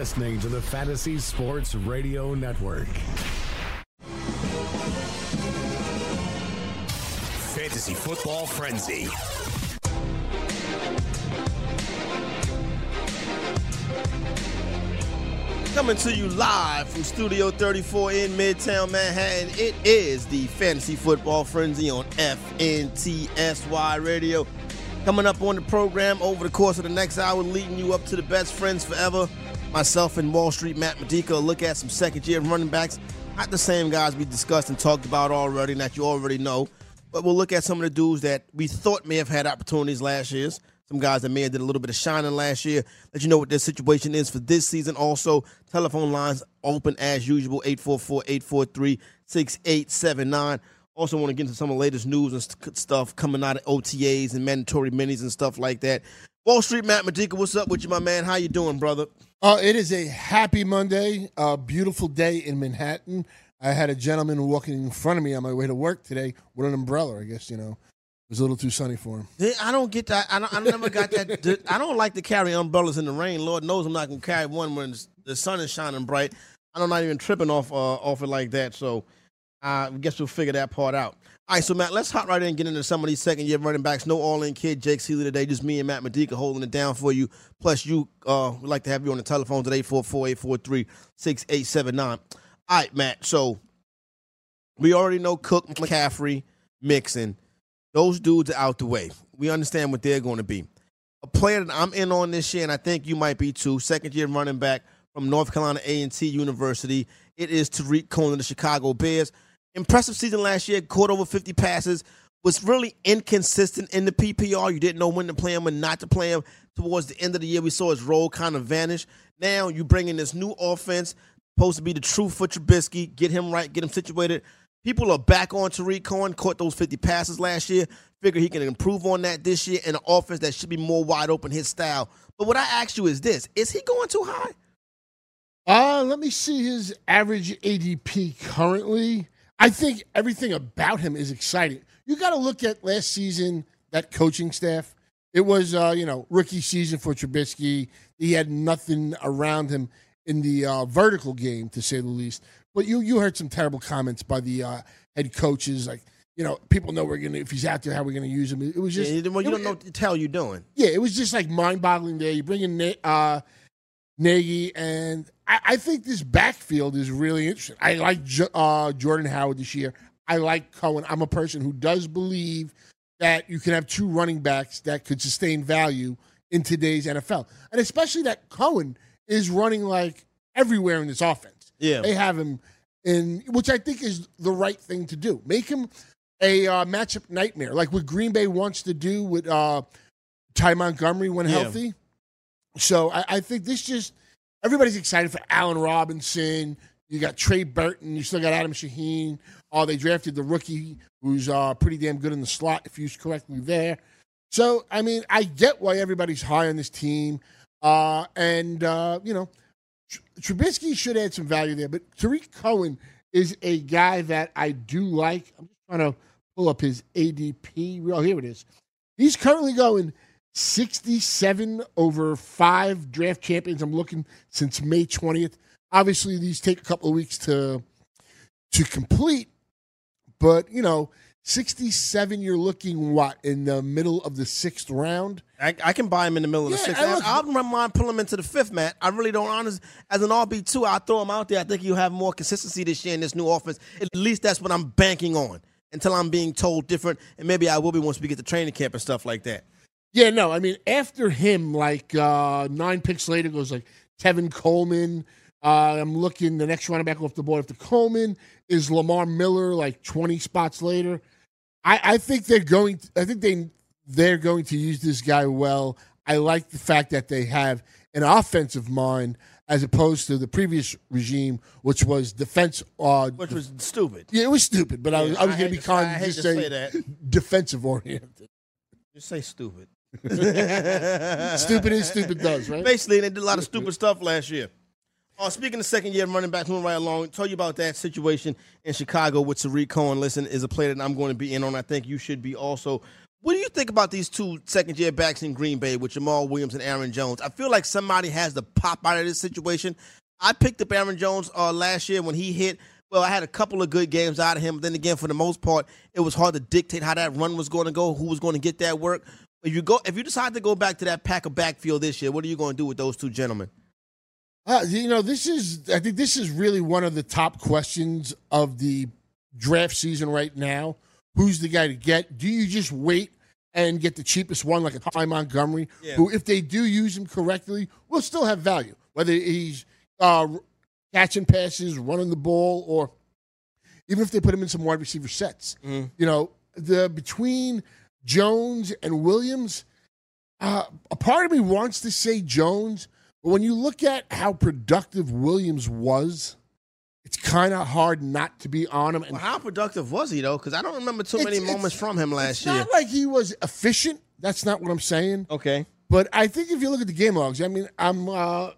You're listening to the Fantasy Sports Radio Network. Fantasy Football Frenzy. Coming to you live from Studio 34 in Midtown Manhattan. It is the Fantasy Football Frenzy on FNTSY Radio. Coming up on the program over the course of the next hour, leading you up to the best friends forever. Myself and Wall Street Matt Medica look at some second year running backs. Not the same guys we discussed and talked about already, and that you already know. But we'll look at some of the dudes that we thought may have had opportunities last year. Some guys that may have did a little bit of shining last year. Let you know what their situation is for this season. Also, telephone lines open as usual, 844-843-6879. Also want to get into some of the latest news and st- stuff coming out of OTAs and mandatory minis and stuff like that. Wall Street Matt Medica, what's up with you, my man? How you doing, brother? Uh, it is a happy Monday, a beautiful day in Manhattan. I had a gentleman walking in front of me on my way to work today with an umbrella. I guess you know it was a little too sunny for him. I don't get that. I, don't, I never got that. I don't like to carry umbrellas in the rain. Lord knows I'm not gonna carry one when the sun is shining bright. I'm not even tripping off uh, off it like that. So I guess we'll figure that part out. All right, so Matt, let's hop right in and get into some of these second year running backs. No all in kid, Jake Ciely today. Just me and Matt Medica holding it down for you. Plus, you uh, we'd like to have you on the telephones at 844 843 6879. All right, Matt. So we already know Cook, McCaffrey, Mixon. Those dudes are out the way. We understand what they're going to be. A player that I'm in on this year, and I think you might be too, second year running back from North Carolina A&T University. It is Tarik Cohen of the Chicago Bears. Impressive season last year, caught over 50 passes, was really inconsistent in the PPR. You didn't know when to play him and not to play him. Towards the end of the year, we saw his role kind of vanish. Now you bring in this new offense, supposed to be the true for Trubisky, get him right, get him situated. People are back on Tarik Cohen, caught those 50 passes last year. Figure he can improve on that this year in an offense that should be more wide open, his style. But what I ask you is this is he going too high? Uh, let me see his average ADP currently. I think everything about him is exciting. You got to look at last season, that coaching staff. It was, uh, you know, rookie season for Trubisky. He had nothing around him in the uh, vertical game, to say the least. But you you heard some terrible comments by the uh, head coaches, like, you know, people know we're gonna if he's out there, how we're gonna use him. It was just Yeah, well, you it- don't know what the hell you're doing. yeah, it was just like mind boggling there. You bring in uh, Nagy, and I, I think this backfield is really interesting. I like jo- uh, Jordan Howard this year. I like Cohen. I'm a person who does believe that you can have two running backs that could sustain value in today's NFL, and especially that Cohen is running like everywhere in this offense. Yeah. They have him in, which I think is the right thing to do. Make him a uh, matchup nightmare, like what Green Bay wants to do with uh, Ty Montgomery when Yeah. healthy. So I, I think this just everybody's excited for Allen Robinson. You got Trey Burton. You still got Adam Shaheen. Oh, they drafted the rookie who's uh, pretty damn good in the slot, if you correct me there. So I mean, I get why everybody's high on this team, uh, and uh, you know, Tr- Trubisky should add some value there. But Tarik Cohen is a guy that I do like. I'm just trying to pull up his ADP. Well, here it is. He's currently going 67 over five draft champions. I'm looking since May 20th. Obviously, these take a couple of weeks to to complete, but you know, 67. You're looking what in the middle of the sixth round. I, I can buy him in the middle of the sixth. I, look- I wouldn't mind pulling him into the fifth, Matt. I really don't. Honest, as an RB two, I'll throw him out there. I think he'll have more consistency this year in this new offense. At least that's what I'm banking on. Until I'm being told different, and maybe I will be once we get to training camp and stuff like that. Yeah, no, I mean after him, like uh, nine picks later goes like Tevin Coleman. Uh, I'm looking the next running back off the board after Coleman is Lamar Miller, like 20 spots later. I, I think they're going. I think they they're going to use this guy well. I like the fact that they have an offensive mind as opposed to the previous regime, which was defense. Uh, Which was stupid. yeah, it was stupid, but I was, I was going to be kind just to say, say that. defensive oriented. Just say stupid. Stupid is stupid does, right? Basically, they did a lot of stupid stuff last year. Uh, speaking of second year running back, moving right along, tell you about that situation in Chicago with Tarik Cohen. Listen, is a player that I'm going to be in on. I think you should be also. What do you think about these two second year backs in Green Bay with Jamaal Williams and Aaron Jones? I feel like somebody has to pop out of this situation. I picked up Aaron Jones uh, last year when he hit. Well, I had a couple of good games out of him. But then again, for the most part, it was hard to dictate how that run was going to go, who was going to get that work. If you go, if you decide to go back to that pack of backfield this year, what are you going to do with those two gentlemen? Uh, you know, this is, I think this is really one of the top questions of the draft season right now. Who's the guy to get? Do you just wait and get the cheapest one, like a Ty Montgomery, Yeah. who, if they do use him correctly, will still have value, whether he's uh, catching passes, running the ball, or even if they put him in some wide receiver sets. You know, the between Jones and Williams, uh, a part of me wants to say Jones, but when you look at how productive Williams was, it's kind of hard not to be on him. And Well, how productive was he though? Because I don't remember too many moments from him last it's year. not like he was efficient. That's not what I'm saying. Okay, But I think if you look at the game logs, I mean, I'm, uh,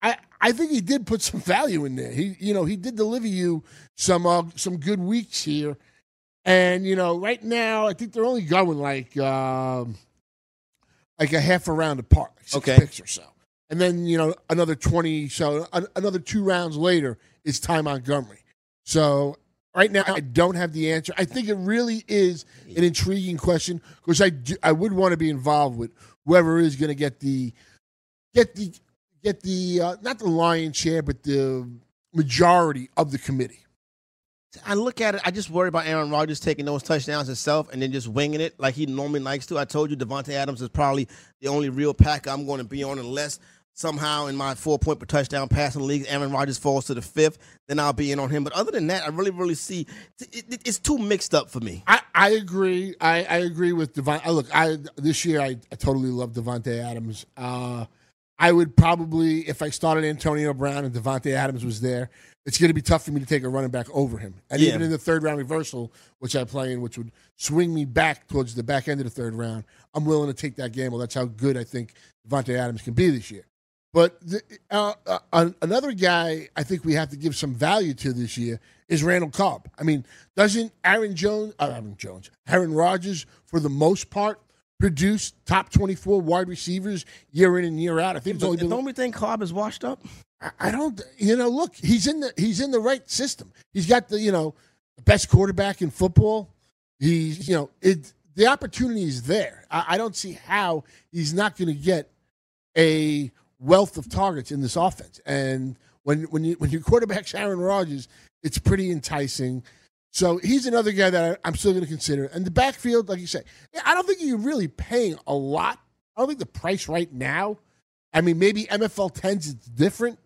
I, I think he did put some value in there. He, you know, he did deliver you some, uh, some good weeks here, and you know, right now I think they're only going like, um, like a half a round apart, like six Okay. picks or so, and then you know another twenty, so an, another two rounds later is Ty Montgomery. So right now I don't have the answer. I think it really is an intriguing question because I do, I would want to be involved with whoever is going to get the get the get the uh, not the lion's share, but the majority of the committee. I look at it. I just worry about Aaron Rodgers taking those touchdowns himself and then just winging it like he normally likes to. I told you Davante Adams is probably the only real pack I'm going to be on unless somehow in my four point per touchdown passing league Aaron Rodgers falls to the fifth. Then I'll be in on him. But other than that, I really really see it, it, it's too mixed up for me. I, I agree. I, I agree with Devon. I look, I this year I, I totally love Davante Adams. Uh, I would probably, if I started Antonio Brown and Davante Adams was there, it's going to be tough for me to take a running back over him. And Yeah. even in the third round reversal, which I play in, which would swing me back towards the back end of the third round, I'm willing to take that gamble. That's how good I think Davante Adams can be this year. But the, uh, uh, another guy I think we have to give some value to this year is Randall Cobb. I mean, doesn't Aaron Jones, uh, Aaron Jones, Aaron Rodgers, for the most part, produce top 24 wide receivers year in and year out? I think it's only been don't we think Cobb is washed up? I- don't. You know, look, he's in the he's in the right system. He's got the you know the best quarterback in football. He's you know it. The opportunity is there. I, I don't see how he's not going to get a wealth of targets in this offense. And when when you when your quarterback's Aaron Rodgers, it's pretty enticing. So he's another guy that I, I'm still going to consider. And the backfield, like you say, I don't think you're really paying a lot. I don't think the price right now. I mean, maybe MFL tens is different,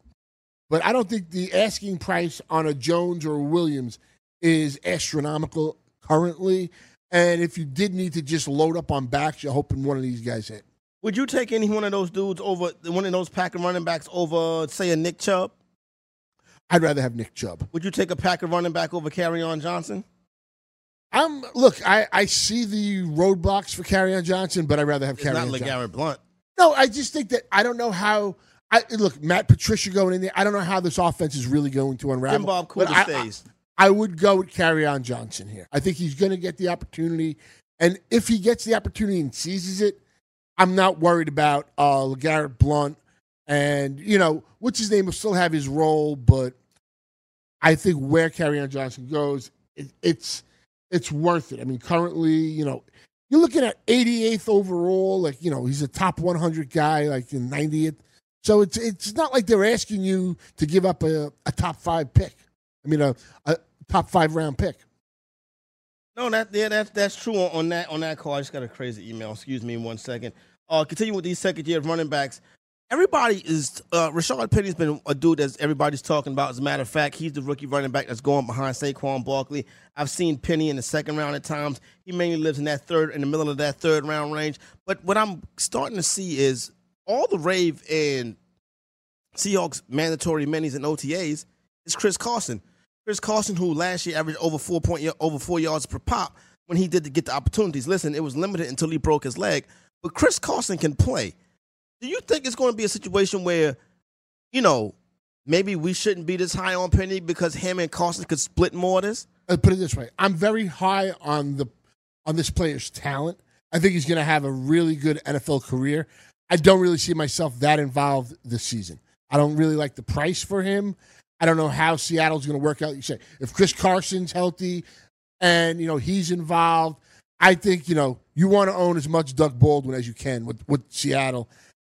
but I don't think the asking price on a Jones or a Williams is astronomical currently. And if you did need to just load up on backs, you're hoping one of these guys hit. Would you take any one of those dudes over one of those pack Packer running backs over, say, a Nick Chubb? I'd rather have Nick Chubb. Would you take a Packer running back over Kerryon Johnson? I'm look. I, I see the roadblocks for Kerryon Johnson, but I'd rather have It's not Kerryon Johnson. LeGarrette Blunt. No, I just think that I don't know how. I look Matt Patricia going in there. I don't know how this offense is really going to unravel. Jim Bob Cooter I- stays. I would go with on Johnson here. I think he's going to get the opportunity, and if he gets the opportunity and seizes it, I'm not worried about uh, LeGarrette Blunt, and you know what's his name will still have his role, but I think where on Johnson goes, it, it's it's worth it. I mean, currently, you know, you're looking at 88th overall, like you know, he's a top 100 guy, like in 90th. So it's it's not like they're asking you to give up a, a top five pick. I mean, a, a top five round pick. No, that yeah, that's that's true on, that on that call. I just got a crazy email. Excuse me one second. Uh, continue with these second year running backs. Everybody is uh, Rashaad Penny's been a dude that everybody's talking about. As a matter of fact, he's the rookie running back that's going behind Saquon Barkley. I've seen Penny in the second round at times. He mainly lives in that third, in the middle of that third round range. But what I'm starting to see is all the rave and Seahawks mandatory minis and OTAs is Chris Carson. Chris Carson, who last year averaged over four point over four yards per pop when he did to get the opportunities. Listen, it was limited until he broke his leg, but Chris Carson can play. Do you think it's going to be a situation where, you know, maybe we shouldn't be this high on Penny because him and Carson could split more of this? I'll put it this way: I'm very high on the on this player's talent. I think he's going to have a really good NFL career. I don't really see myself that involved this season. I don't really like the price for him. I don't know how Seattle's going to work out. You say if Chris Carson's healthy and you know he's involved, I think you know you want to own as much Doug Baldwin as you can with with Seattle,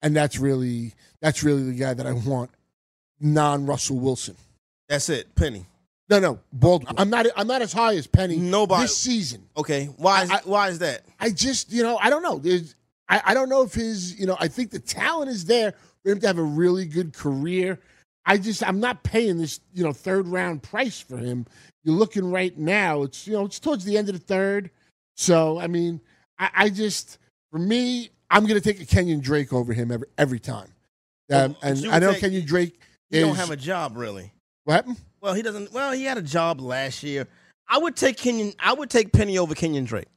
and that's really that's really the guy that I want, non Russell Wilson. That's it, Penny. No, no, Baldwin. I'm not. I'm not as high as Penny. Nobody- this season. Okay, why is I- why is that? I just, you know, I don't know. There's, I, I don't know if his, you know, I think the talent is there for him to have a really good career. I just, I'm not paying this, you know, third round price for him. You're looking right now, it's, you know, it's towards the end of the third. So, I mean, I, I just, for me, I'm going to take a Kenyon Drake over him every, every time. Um, But and I know think Kenyon Drake He is, don't have a job really. what happened? Well, he doesn't. Well, he had a job last year. I would take Kenyon. I would take Penny over Kenyon Drake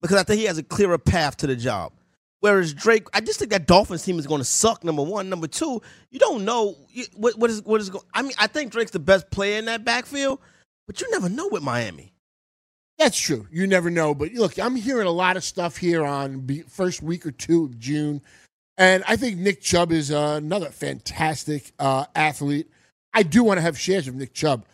because I think he has a clearer path to the job. Whereas Drake, I just think that Dolphins team is going to suck. Number one, number two, you don't know what what is what is going. I mean, I think Drake's the best player in that backfield, but you never know with Miami. That's true. You never know. But look, I'm hearing a lot of stuff here on the first week or two of June. And I think Nick Chubb is uh, another fantastic uh, athlete. I do want to have shares of Nick Chubb.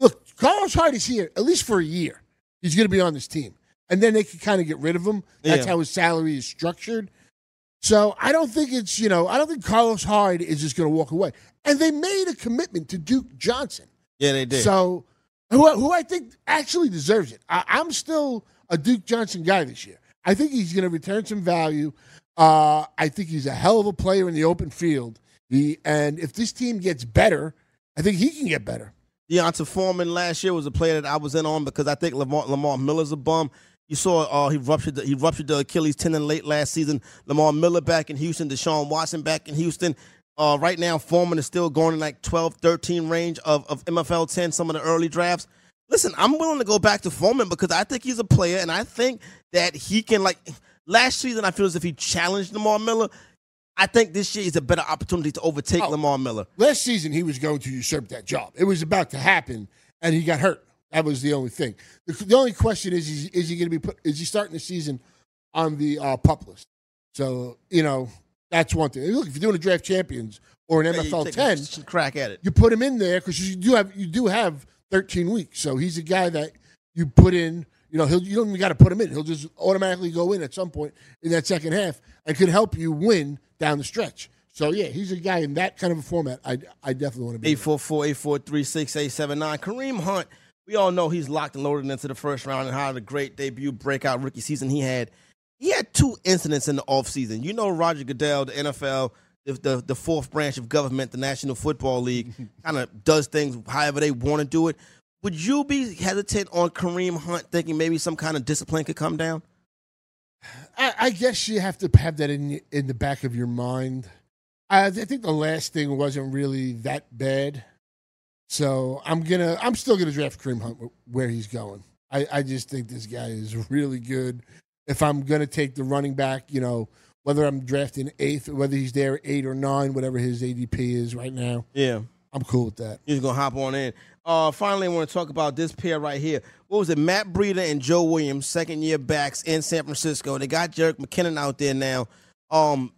Look, Carlos Hyde is here at least for a year. He's going to be on this team. And then they can kind of get rid of him. That's Yeah. how his salary is structured. So I don't think it's, you know, I don't think Carlos Hyde is just going to walk away. And they made a commitment to Duke Johnson. Yeah, they did. So, who, who I think actually deserves it. I, I'm still a Duke Johnson guy this year. I think he's going to return some value. Uh, I think he's a hell of a player in the open field. He, and if this team gets better, I think he can get better. D'Onta Foreman last year was a player that I was in on because I think Lamar, Lamar Miller's a bum. You saw uh, he ruptured the, he ruptured the Achilles tendon late last season. Lamar Miller back in Houston, Deshaun Watson back in Houston. Uh, right now, Foreman is still going in like 12, 13 range of, of MFL 10, some of the early drafts. Listen, I'm willing to go back to Foreman because I think he's a player and I think that he can, like, last season, I feel as if he challenged Lamar Miller. I think this year is a better opportunity to overtake Oh. Lamar Miller. Last season, he was going to usurp that job. It was about to happen, and he got hurt. That was the only thing. The, the only question is, is, is he going to be put? Is he starting the season on the uh, pup list? So you know that's one thing. Look, if you're doing a draft champions or an Yeah, NFL ten, crack at it. you put him in there because you do have you do have 13 weeks. So he's a guy that you put in. You know, he'll, you don't even got to put him in. He'll just automatically go in at some point in that second half and could help you win down the stretch. So yeah, he's a guy in that kind of a format. I I definitely want to be. in. 844-843-6879. Kareem Hunt, we all know he's locked and loaded into the first round and how the great debut breakout rookie season he had. He had two incidents in the offseason. You know Roger Goodell, the NFL, the, the, the fourth branch of government, the National Football League, kind of does things however they want to do it. Would you be hesitant on Kareem Hunt thinking maybe some kind of discipline could come down? I, I guess you have to have that in in the back of your mind. I, I think the last thing wasn't really that bad, so I'm gonna I'm still gonna draft Kareem Hunt where he's going. I, I just think this guy is really good. If I'm gonna take the running back, you know, whether I'm drafting eighth, whether he's there eight or nine, whatever his ADP is right now, Yeah. I'm cool with that. He's gonna hop on in. Uh, finally, I want to talk about this pair right here. What was it? Matt Breida and Joe Williams, second year backs in San Francisco. They got Jerick McKinnon out there now. Um,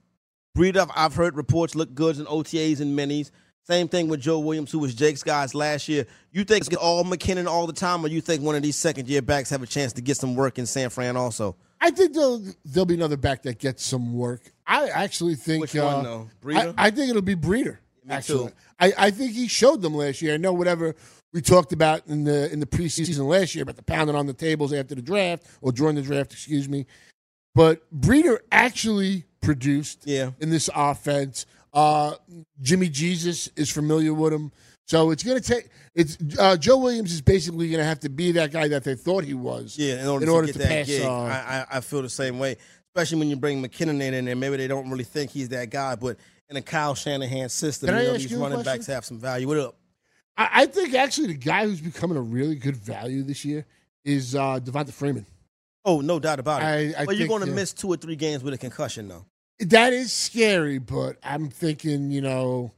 Breida, I've heard reports look good in OTAs and minis. Same thing with Joe Williams, who was Jake's guys last year. You think it's all McKinnon all the time, or you think one of these second year backs have a chance to get some work in San Fran also? I think there'll there'll be another back that gets some work. I actually think Which uh, one, though? Breida? I, I think it'll be Breida. Me actually, too. I, I think he showed them last year. I know whatever we talked about in the in the preseason last year about the pounding on the tables after the draft or during the draft, excuse me. But Breida actually produced Yeah. in this offense. Uh, Jimmy Jesus is familiar with him. So it's going to take. It's uh, Joe Williams is basically going to have to be that guy that they thought he was. Yeah, in order, in to order get to that pass, gig, uh, I, I feel the same way. Especially when you bring McKinnon in, and maybe they don't really think he's that guy. But in a Kyle Shanahan system. You know, these you running backs have some value. What up? I, I think actually the guy who's becoming a really good value this year is uh, Devonta Freeman. Oh, no doubt about it. I- I but you're going to miss two or three games with a concussion, though. That is scary, but I'm thinking, you know,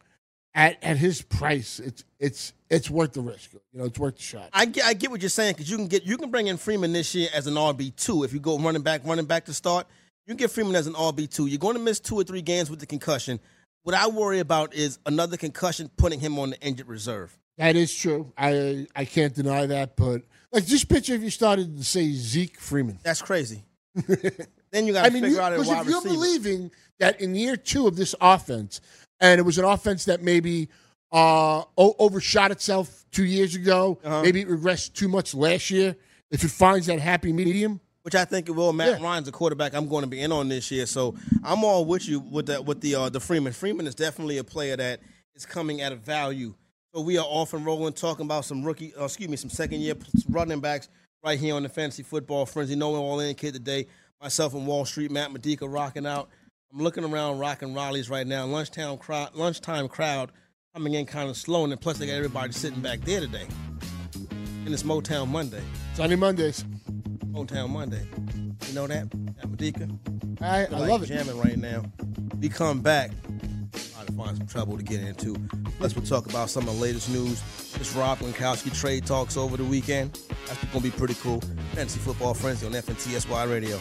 at at his price, it's it's it's worth the risk. You know, it's worth the shot. I get, I get what you're saying because you can get you can bring in Freeman this year as an RB two if you go running back running back to start. You can get Freeman as an RB two. You're going to miss two or three games with the concussion. What I worry about is another concussion putting him on the injured reserve. That is true. I I can't deny that, but like just picture if you started to say Zeke Freeman. That's crazy. then you got to I mean, figure out a because wide if you're receiver. believing that in year two of this offense, and it was an offense that maybe uh, o- overshot itself two years ago, Uh-huh. maybe it regressed too much last year. If it finds that happy medium, which I think it will. Matt Yeah. Ryan's a quarterback I'm going to be in on this year, so I'm all with you with the with the uh, the Freeman. Freeman is definitely a player that is coming at a value. So we are off and rolling, talking about some rookie, uh, excuse me, some second year running backs right here on the Fantasy Football Frenzy. No one all in kid today. Myself and Wall Street, Matt Medica rocking out. I'm looking around rocking Raleigh's right now. Lunchtime crowd, lunchtime crowd coming in kind of slow, and then plus they got everybody sitting back there today. And it's Motown Monday. Sunday Mondays. Motown Monday. You know that? Matt Medica? I, I like love it. jamming right now. We come back. Try to find some trouble to get into. Plus, we'll talk about some of the latest news. This Rob Gronkowski trade talks over the weekend. That's going to be pretty cool. Fantasy Football Frenzy on FNTSY Radio.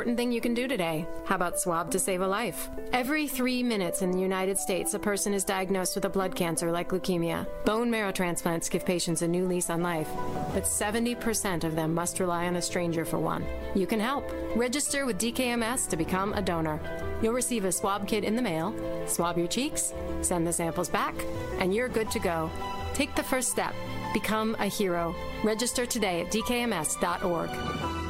thing you can do today? How about swab to save a life? Every three minutes in the United States, a person is diagnosed with a blood cancer like leukemia. Bone marrow transplants give patients a new lease on life, but 70% of them must rely on a stranger for one. You can help. Register with DKMS to become a donor. You'll receive a swab kit in the mail, swab your cheeks, send the samples back, and you're good to go. Take the first step. Become a hero. Register today at dkms.org.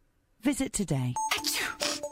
Visit today.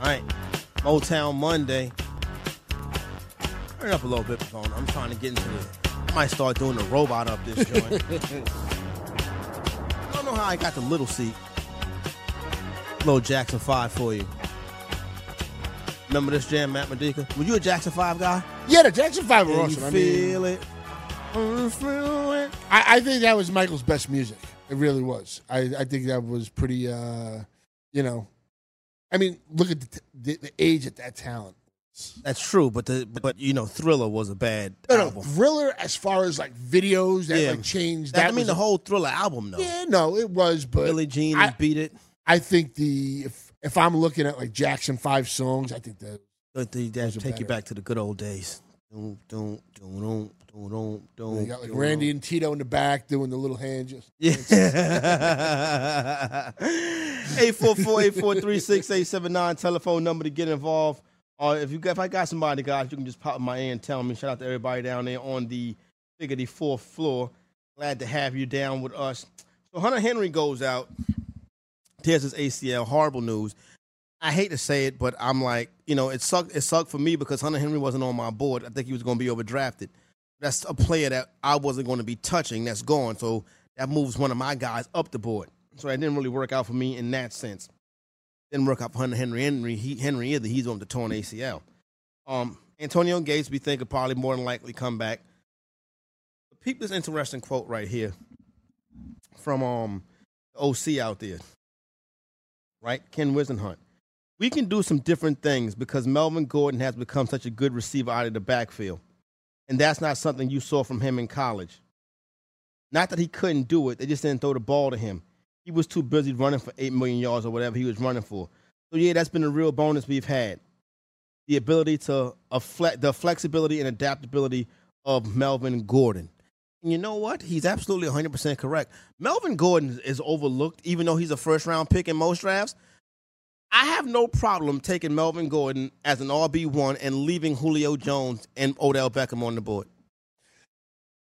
All right. Motown Monday. Turn up a little bit, phone. I'm trying to get into the. I might start doing the robot up this joint. I don't know how I got the little seat. Little Jackson 5 for you. Remember this jam, Matt Medica? Were you a Jackson 5 guy? Yeah, the Jackson Five were Can awesome. you I mean, feel it? Feel it? I, I think that was Michael's best music. It really was. I, I think that was pretty. uh You know, I mean, look at the, t- the, the age of that talent. That's true, but the but you know, Thriller was a bad No, no, album. Thriller as far as like videos that Yeah. like changed. That, That I mean, the a- whole Thriller album, though. Yeah, no, it was, but Billie Jean I- Beat It. I think the if if I'm looking at like Jackson Five songs, I think that But the, that take you back to the good old days. Doom, doom, doom, doom, doom, doom. You got like Randy and Tito in the back doing the little hand just. Yeah. 844-843-6879 telephone number to get involved. Uh, if you got, if I got somebody, guys, you can just pop in my ear and tell me. Shout out to everybody down there on the figure the fourth floor. Glad to have you down with us. So Hunter Henry goes out, tears his ACL. Horrible news. I hate to say it, but I'm like, you know, it sucked. It sucked for me because Hunter Henry wasn't on my board. I think he was going to be overdrafted. That's a player that I wasn't going to be touching. That's gone. So that moves one of my guys up the board. So it didn't really work out for me in that sense. Didn't work out for Hunter Henry. Henry, he, Henry either. He's on the torn ACL. Um, Antonio Gates, we think, will probably more than likely come back. But peep this interesting quote right here from um OC out there. Right? Ken Whisenhunt. We can do some different things because Melvin Gordon has become such a good receiver out of the backfield. And that's not something you saw from him in college. Not that he couldn't do it, they just didn't throw the ball to him. He was too busy running for 8 million yards or whatever he was running for. So, yeah, that's been a real bonus we've had. The ability to, the flexibility and adaptability of Melvin Gordon. You know what? He's absolutely 100% correct. Melvin Gordon is overlooked, even though he's a first round pick in most drafts. I have no problem taking Melvin Gordon as an RB1 and leaving Julio Jones and Odell Beckham on the board.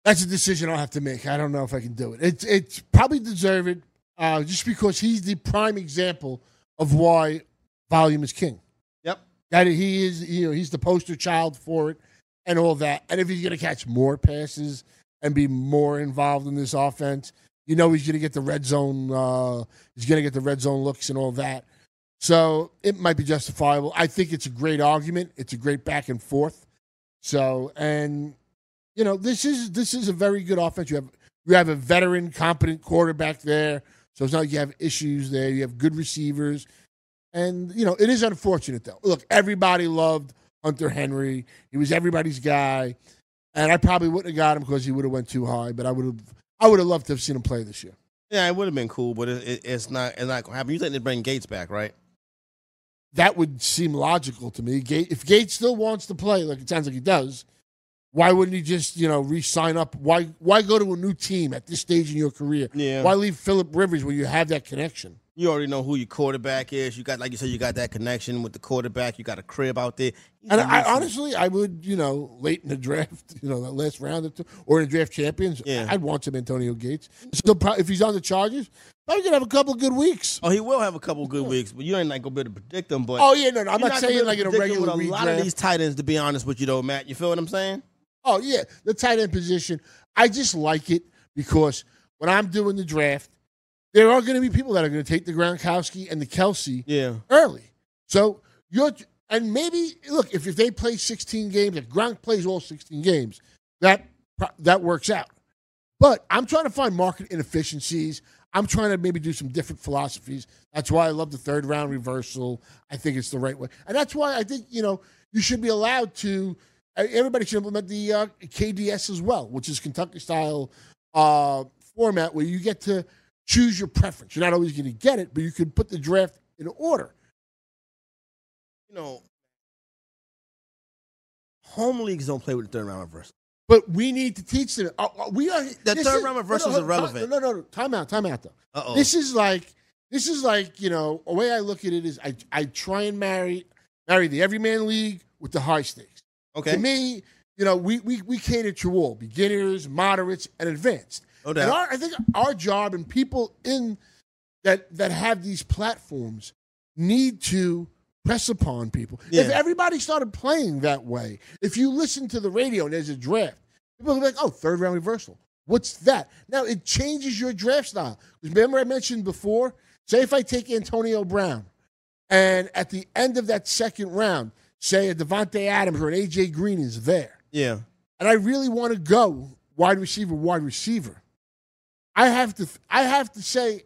That's a decision I'll have to make. I don't know if I can do it. It's it's probably deserved, uh, just because he's the prime example of why volume is king. Yep. That he is, you know, he's the poster child for it, and all that. And if he's going to catch more passes and be more involved in this offense, you know, he's going to get the red zone. Uh, he's going to get the red zone looks and all that. So it might be justifiable. I think it's a great argument. It's a great back and forth. So and you know this is this is a very good offense. You have you have a veteran, competent quarterback there. So it's not like you have issues there. You have good receivers, and you know it is unfortunate though. Look, everybody loved Hunter Henry. He was everybody's guy, and I probably wouldn't have got him because he would have went too high. But I would have I would have loved to have seen him play this year. Yeah, it would have been cool, but it, it, it's not. It's not going to happen. You think they bring Gates back, right? that would seem logical to me. Gate, if Gates still wants to play, like it sounds like he does, why wouldn't he just you know re-sign up? Why why go to a new team at this stage in your career? Yeah. Why leave Philip Rivers when you have that connection? You already know who your quarterback is. You got, like you said, you got that connection with the quarterback. You got a crib out there. And I, honestly, I would, you know, late in the draft, you know, that last round or, two, or in the draft champions, Yeah. I'd want some Antonio Gates. So if he's on the Chargers, probably gonna have a couple good weeks. Oh, he will have a couple good weeks, but you ain't like gonna be able to predict them. But Oh, yeah, no, no, I'm you're not saying like in a regular with a lot of these tight ends. To be honest with you, though, Matt, you feel what I'm saying? Oh yeah, the tight end position. I just like it because when I'm doing the draft, there are going to be people that are going to take the Gronkowski and the Kelsey Yeah. early. So you're and maybe look if, if they play 16 games, if Gronk plays all 16 games, that that works out. But I'm trying to find market inefficiencies. I'm trying to maybe do some different philosophies. That's why I love the third round reversal. I think it's the right way, and that's why I think you know you should be allowed to. uh, Everybody should implement the uh, KDS as well, which is Kentucky style uh, format where you get to choose your preference. You're not always going to get it, but you can put the draft in order. You know, home leagues don't play with the third round reversal. But we need to teach them. Uh, uh, we are The third is- round reversal no, is no, irrelevant. No, no, no. Time out. Time out. Though. Uh-oh. This is like this is like you know a way I look at it is I I try and marry marry the everyman league with the high stakes. Okay. To me, you know, we we we cater to all beginners, moderates, and advanced. No doubt. And our, I think our job and people in that that have these platforms need to press upon people. If everybody started playing that way, if you listen to the radio and there's a draft, people will be like, "Oh, third round reversal. What's that?" Now it changes your draft style. Remember, I mentioned before. Say if I take Antonio Brown, and at the end of that second round, say a Davante Adams or an AJ Green is there, Yeah. and I really want to go wide receiver, wide receiver, I have to I have to say,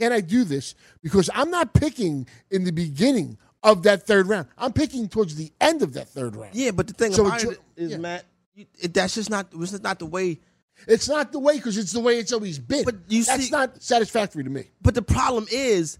can I do this? Because I'm not picking in the beginning of that third round. I'm picking towards the end of that third round. Yeah, but the thing So about it's- it is, yeah. Matt, you, it, that's just not. Is not the way. It's not the way because it's the way it's always been. But you That's see- not satisfactory to me. But the problem is,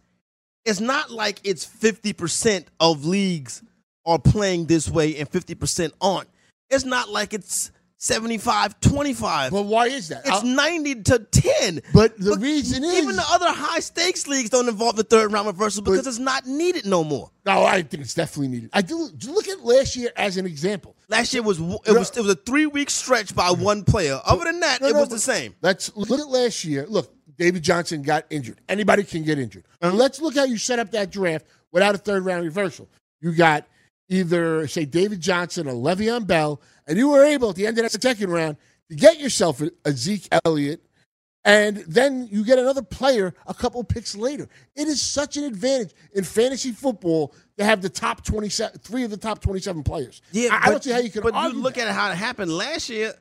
it's not like it's fifty percent of leagues are playing this way and fifty percent aren't. It's not like it's 75 25. But why is that? It's I'll- 90 to 10. But the reason is even the other high stakes leagues don't involve the third round reversal because it's not needed no more. No, I think it's definitely needed. I do look at last year as an example. Last year was it was it was a three week stretch by one player. Other than that, No, it no, was the same. Let's look at last year. Look, David Johnson got injured. Anybody can get injured. And let's look how you set up that draft without a third round reversal. You got either say David Johnson or Le'Veon Bell, and you were able at the end of that second round to get yourself a, a Zeke Elliott, and then you get another player a couple picks later. It is such an advantage in fantasy football to have the top twenty-seven, three of the top twenty-seven players. Yeah, I, I don't see how you can. But you look at how it happened last year.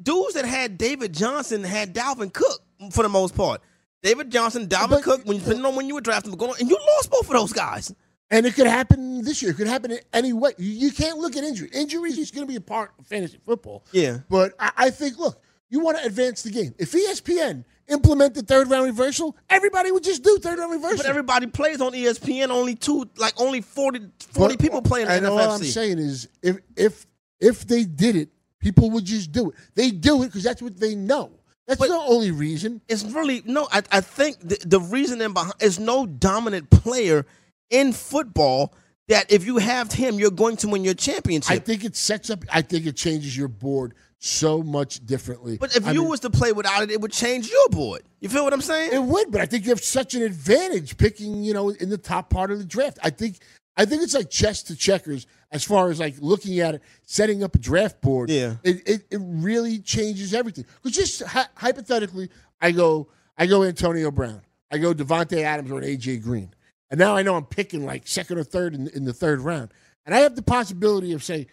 Dudes that had David Johnson had Dalvin Cook for the most part. David Johnson, Dalvin Cook, when depending on when you were drafting, going on, and you lost both of those guys. And it could happen this year. It could happen in any way. You, can't look at injury. Injury is going to be a part of fantasy football. Yeah. But I, I think, look, you want to advance the game. If ESPN implemented third round reversal, everybody would just do third round reversal. But everybody plays on ESPN. Only two, like only 40, 40 But- people play in the and all I'm saying is, if if if they did it, people would just do it. They do it because that's what they know. That's the only reason. It's really no. I, I think the, the reasoning behind is no dominant player in football that if you have him, you're going to win your championship. I think it sets up. I think it changes your board so much differently. but if I you mean- was to play without it, it would change your board. You feel what I'm saying? It would, but I think you have such an advantage picking, you know, in the top part of the draft. I think I think it's like chess to checkers as far as like looking at it, setting up a draft board. Yeah. It it, it really changes everything. Because just hy- hypothetically, I go I go Antonio Brown. I go Davante Adams or AJ Green. And now I know I'm picking like second or third in, in the third round. And I have the possibility of say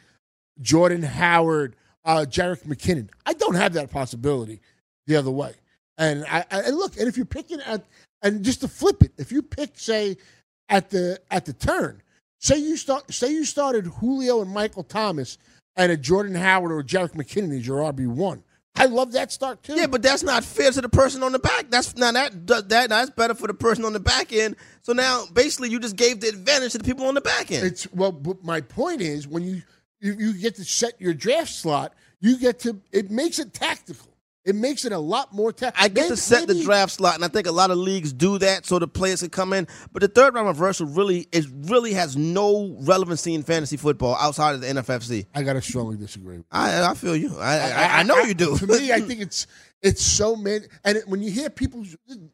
Jordan Howard, uh, Jerick McKinnon. I don't have that possibility the other way. And I, I and look, and if you're picking at and just to flip it, if you pick say at the at the turn, say you start say you started Julio and Michael Thomas and a Jordan Howard or Jerick McKinnon as your RB one. I love that start too. Yeah, but that's not fair to the person on the back. That's now that that that's better for the person on the back end. So now basically you just gave the advantage to the people on the back end. It's well, but my point is when you you, you get to set your draft slot, you get to it makes it tactical. It makes it a lot more tactical. I get to set the draft slot, and I think a lot of leagues do that so the players can come in. But the third round reversal really is really has no relevancy in fantasy football outside of the NFFC. I gotta strongly disagree. I I feel you. I I, I know you do. To me, I think it's it's so man. And it- when you hear people,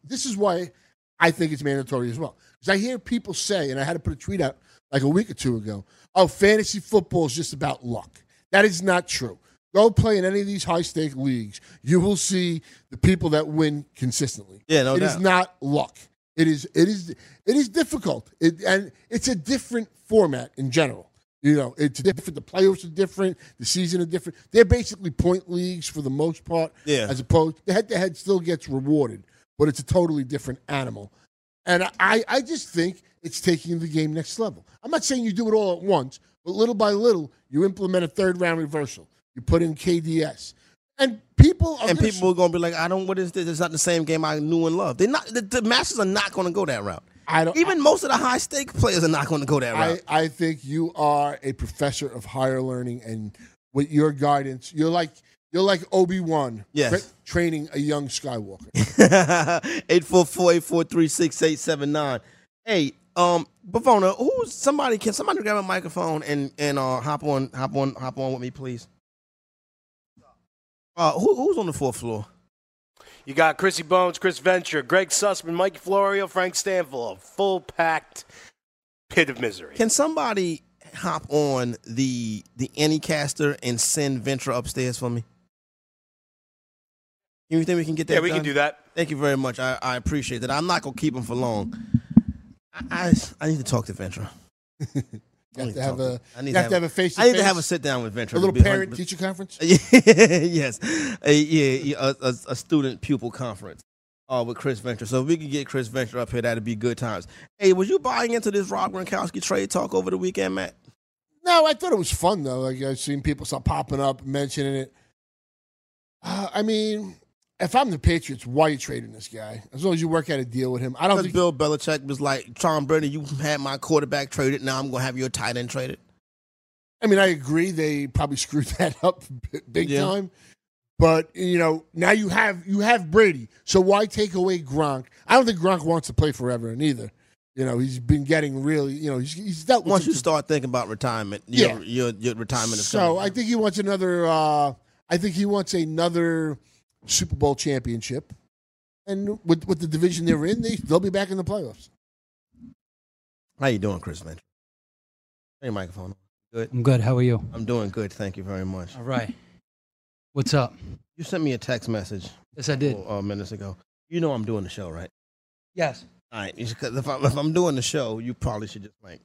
this is why I think it's mandatory as well. Because I hear people say, and I had to put a tweet out like a week or two ago. Oh, fantasy football is just about luck. That is not true. Go play in any of these high stake leagues. You will see the people that win consistently. Yeah, no It is doubt. not luck. It is it is it is difficult. It, and it's a different format in general. You know, it's different. The playoffs are different. The season are different. They're basically point leagues for the most part. Yeah. As opposed, the head to head still gets rewarded, but it's a totally different animal. And I, I just think it's taking the game next level. I'm not saying you do it all at once, but little by little, you implement a third round reversal. You put in KDS, and people are and gonna- people are gonna be like, I don't. What is this? It's not the same game I knew and loved. They're not. The, the Masters are not going to go that route. I don't. Even most of the high stake players are not going to go that I, route. I think you are a professor of higher learning, and with your guidance, you're like you're like Obi Wan, Yes. training a young Skywalker. 844-843-6879. Hey, um, Bavona, who's somebody can somebody grab a microphone and and uh hop on hop on hop on with me, please? Uh who, who's on the fourth floor? You got Chrissy Bones, Chris Venture, Greg Sussman, Mike Florio, Frank Stanfield, a full packed pit of misery. Can somebody hop on the the Anycaster and send Venture upstairs for me? You think we can get that? Yeah, we can do that. Thank you very much. I, I appreciate that. I'm not gonna keep him for long. I I, I need to talk to Venture. You have to have a. I need you have to have a face. I need to have a sit down with Venture. A little parent 100% teacher conference. yes, a, yeah, a, a, a student pupil conference uh, with Chris Venture. So if we can get Chris Venture up here, that'd be good times. Hey, was you buying into this Rob Gronkowski trade talk over the weekend, Matt? No, I thought it was fun though. Like I've seen people start popping up, mentioning it. Uh, I mean, if I'm the Patriots, why are you trading this guy? As long as you work out a deal with him, I don't think. Bill Belichick was like, Tom Brady, you had my quarterback traded. Now I'm going to have your tight end traded. I mean, I agree. They probably screwed that up big Yeah. time. But you know, now you have you have Brady. So why take away Gronk? I don't think Gronk wants to play forever, either. You know, he's been getting really. You know, he's, he's dealt with Once you start thinking about retirement, Yeah. your, your, your retirement is So coming. I think he wants another. Uh, I think he wants another Super Bowl championship, and with with the division they're in, they they'll be back in the playoffs. How you doing, Chris Venture? Hey, microphone. Good. I'm good. How are you? I'm doing good. Thank you very much. All right. What's up? You sent me a text message. Yes, I did. Uh, minutes ago. You know I'm doing the show, right? Yes. All right. Because if, I, if I'm doing the show, you probably should just like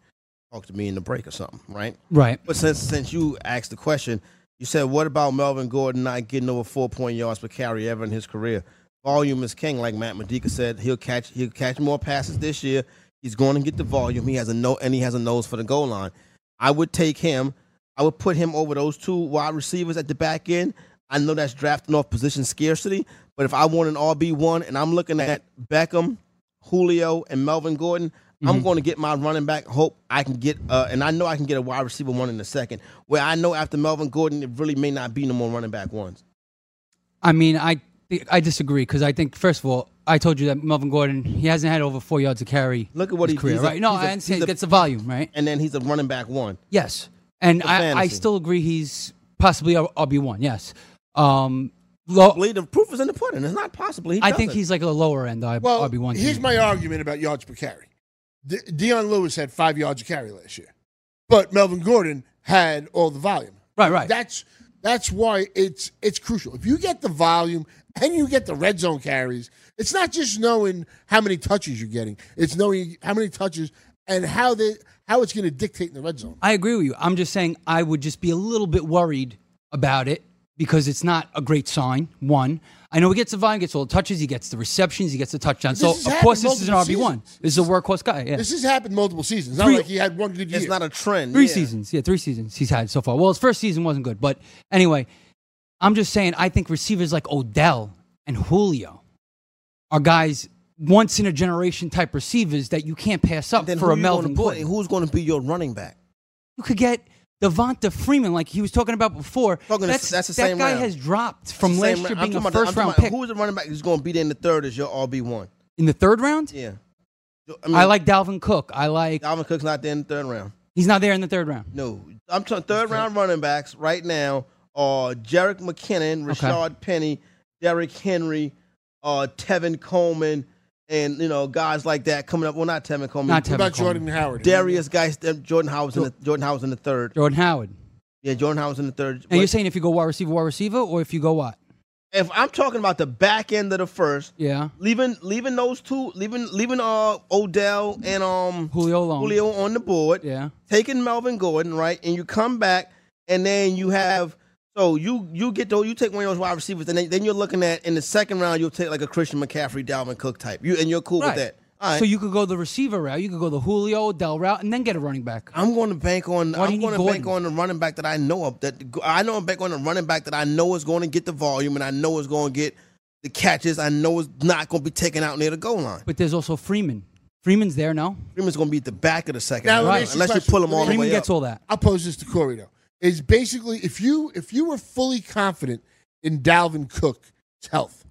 talk to me in the break or something, right? Right. But since since you asked the question, you said, "What about Melvin Gordon not getting over four point yards per carry ever in his career? Volume is king, like Matt Medica said. He'll catch he'll catch more passes this year. He's going to get the volume. He has a no and he has a nose for the goal line. I would take him. I would put him over those two wide receivers at the back end. I know that's drafting off position scarcity, but if I want an RB one and I'm looking at Beckham, Julio, and Melvin Gordon, I'm Mhm. going to get my running back. Hope I can get, uh, and I know I can get a wide receiver one in a second. Where I know after Melvin Gordon, it really may not be no more running back ones. I mean, I I disagree because I think first of all, I told you that Melvin Gordon he hasn't had over four yards of carry. Look at what his he- career, he's a- right? no, he's a- I understand. he's a- He gets the volume, right? And then he's a running back one. Yes, and I, I still agree he's possibly RB one. Yes. Um, low, the proof is in the pudding. It's not possible. He I think doesn't. he's like a lower end RB Well, one. here's my argument about yards per carry. De- Dion Lewis had five yards of carry last year, but Melvin Gordon had all the volume. Right, right. That's that's why it's it's crucial. If you get the volume and you get the red zone carries, it's not just knowing how many touches you're getting. It's knowing how many touches and how they how it's going to dictate in the red zone. I agree with you. I'm just saying I would just be a little bit worried about it because it's not a great sign. One, I know he gets the volume, gets all the touches, he gets the receptions, he gets the touchdowns. So of course this is an RB one. This is a workhorse guy. Yeah. This has happened multiple seasons. Not Three- like he had one good year. It's not a trend. Three yeah. seasons. Yeah, three seasons he's had so far. Well, his first season wasn't good, but anyway, I'm just saying I think receivers like Odell and Julio are guys once in a generation type receivers that you can't pass up Then for a you Melvin gonna? Gordon. Who's going to be your running back? You could get Devonta Freeman, like he was talking about before. Talking- that's, that's the that same guy round. has dropped from last year round. Being a about the- first round pick. Who's the running back who's going to be there in the third as your RB one? In the third round, Yeah. I, like Dalvin Cook. I like. Dalvin Cook's not there in the third round. He's not there in the third round. No, I'm talking third round running backs right now are Jerick McKinnon, Okay. Penny, Derrick Henry, uh, Tevin Coleman, and you know guys like that coming up. Well, not Tevin Coleman. Not What about Jordan Howard? Darius guys. Jordan Howard's in the Jordan Howard's in the third. Jordan Howard. Yeah, Jordan Howard's in the third. And you're saying if you go wide receiver, wide receiver, or if you go what? if I'm talking about the back end of the first, Yeah. leaving leaving those two, leaving leaving uh Odell and um Julio alone. Julio on the board. Yeah. taking Melvin Gordon, right? And you come back, and then you have so you you get those you take one of those wide receivers, and then, then you're looking at in the second round you'll take like a Christian McCaffrey, Dalvin Cook type. You and you're cool Right. with that. All right. So you could go the receiver route. You could go the Julio Odell route, and then get a running back. I'm going to bank on. Why I'm going to need bank on the running back that I know of. That I know I'm bank on the running back that I know is going to get the volume, and I know is going to get the catches. I know is not going to be taken out near the goal line. But there's also Freeman. Freeman's there, no? Freeman's going to be at the back of the second Now, round, let me ask you unless you pull him all the Freeman way gets up. all that. I'll pose this to Corey though. Is basically if you if you were fully confident in Dalvin Cook's health,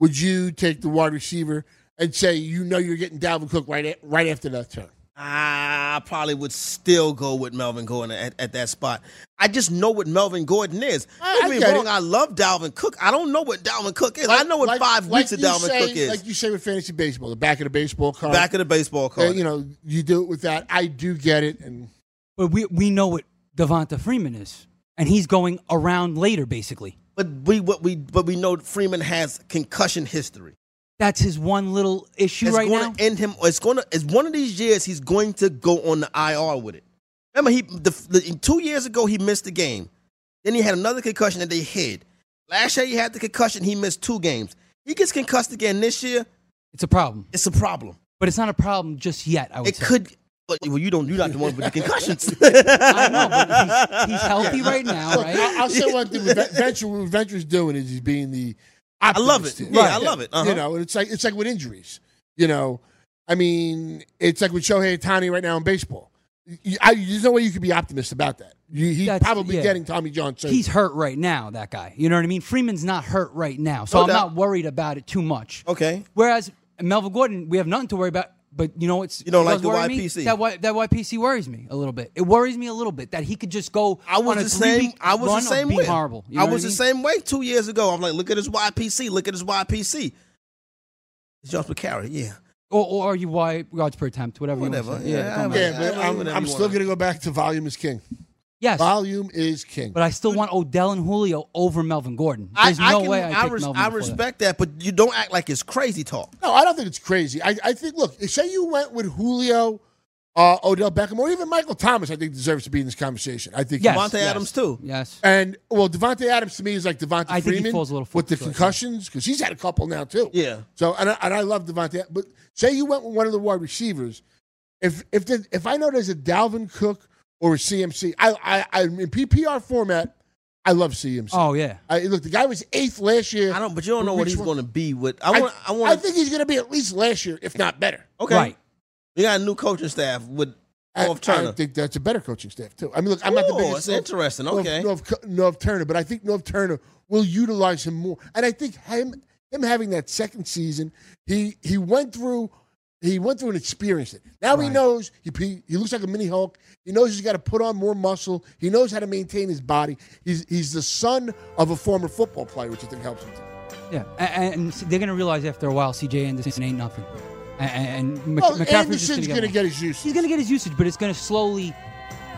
would you take the wide receiver and say you know you're getting Dalvin Cook right at, right after that turn? I probably would still go with Melvin Gordon at, at that spot. I just know what Melvin Gordon is. I- Don't I get me wrong, it. I love Dalvin Cook. I don't know what Dalvin Cook is. I know what Like- five like weeks of Dalvin say- Cook is. Like you say with fantasy baseball, the back of the baseball card. Back of the baseball Uh, card. you know, you do it with that. I do get it, and But we we know what Devonta Freeman is, and he's going around later, basically. but we what we but we know Freeman has concussion history. That's his one little issue It's right going now. to end him. It's going to. It's one of these years he's going to go on the IR with it. Remember, he the, the two years ago he missed the game. Then he had another concussion that they hid. Last year he had the concussion. He missed two games. He gets concussed again this year. It's a problem, It's a problem. but it's not a problem just yet. I would It say. could. But well, you don't. You're not the one with the concussions. I know, but he's, he's healthy right now, Look, right? I'll, I'll say one thing. With Venture, what Venture's doing is he's being the. I love it. here. Yeah, I love it. Uh-huh. You know, it's like it's like with injuries. You know, I mean, it's like with Shohei Ohtani right now in baseball. you- I, there's no way you could be optimist about that. You, he's That's- probably yeah. getting Tommy John surgery. He's hurt right now, that guy. You know what I mean? Freeman's not hurt right now, so No I'm doubt. not worried about it too much. Okay. Whereas Melvin Gordon, we have nothing to worry about. But you know what's You don't like the worry me? YPC? That Y, that YPC worries me a little bit. It worries me a little bit that he could just go. I was on a the same. I was the same way. Horrible. You I know was what the mean? same way two years ago. I'm like, look at his YPC. Look at his YPC. It's Josh McCarry. Yeah. Or, or are you Y yards per attempt, whatever. Whatever. You want to say. Yeah, I- matter. yeah, but I- I- I'm, I'm still going to go back to volume is king. Yes, Volume is king. but I still want Odell and Julio over Melvin Gordon. I, There's I no can, way I I, take res- Melvin I before that. respect that. but you don't act like it's crazy talk. No, I don't think it's crazy. I, I think, look, say you went with Julio, uh, Odell Beckham, or even Michael Thomas, I think deserves to be in this conversation. I think Yes, Davante yes, Adams too. Yes. And well, Davante Adams to me is like Devonta I think he Freeman falls a little with the short, concussions because he's had a couple now too. Yeah. So and I, and I love Devontae, but say you went with one of the wide receivers, if if the, if I know there's a Dalvin Cook or CMC, I I, I in PPR format, I love CMC. Oh yeah. I, look, the guy was eighth last year. I don't, but you don't know what he's going to be with. I, I want. I, want. I think he's going to be at least last year, if not better. Okay. Right. We got a new coaching staff with I, Norv Turner. I think that's a better coaching staff too. I mean, look, I'm not the Ooh, biggest. it's interesting. Norv- Okay. Norv, Norv Turner, but I think Norv Turner will utilize him more, and I think him him having that second season, he he went through. He went through and experienced it. Now he knows he, he he looks like a mini Hulk. He knows he's got to put on more muscle. He knows how to maintain his body. He's he's the son of a former football player, which I think helps him. Yeah, and, and they're gonna realize after a while, C.J. Anderson ain't nothing, and, and Mc- oh, just Anderson's gonna get, get his use. he's gonna get his usage, but it's gonna slowly,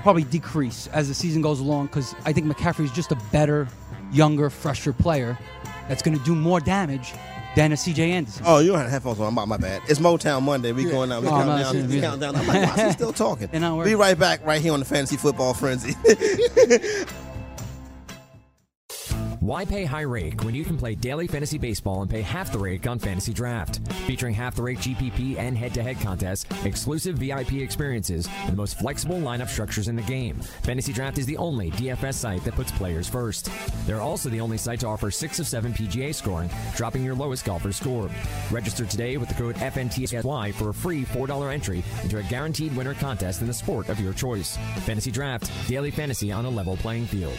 probably decrease as the season goes along because I think McCaffrey's just a better, younger, fresher player that's gonna do more damage than a C.J. Anderson. Oh, you don't have headphones on. My, my bad. It's Motown Monday. We Yeah. going out. We Oh, counting I'm down. We counting down. I'm like, why is he still talking? Be right back right here on the Fantasy Football Frenzy. Why pay high rake when you can play daily fantasy baseball and pay half the rake on Fantasy Draft? Featuring half the rake GPP and head to head contests, exclusive VIP experiences, and the most flexible lineup structures in the game. Fantasy Draft is the only DFS site that puts players first. They're also the only site to offer 6 of 7 PGA scoring, dropping your lowest golfer score. Register today with the code FNTSY for a free $4 entry into a guaranteed winner contest in the sport of your choice. Fantasy Draft, daily fantasy on a level playing field.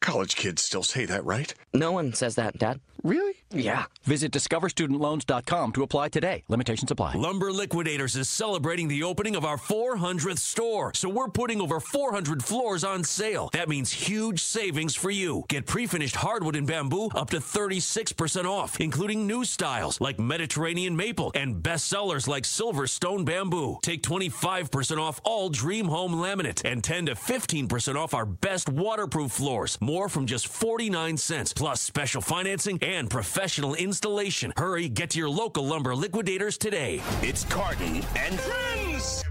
College kids still say that, right? No one says that, Dad. Really? Yeah. Visit discoverstudentloans.com to apply today. Limitation supply. Lumber Liquidators is celebrating the opening of our 400th store, so we're putting over 400 floors on sale. That means huge savings for you. Get pre-finished hardwood and bamboo up to 36% off, including new styles like Mediterranean maple and bestsellers like Silverstone bamboo. Take 25% off all Dream Home laminate and 10 to 15% off our best waterproof floors. More from just 49 cents, plus special financing and professional installation. Hurry, get to your local lumber liquidators today. It's Carton and Friends.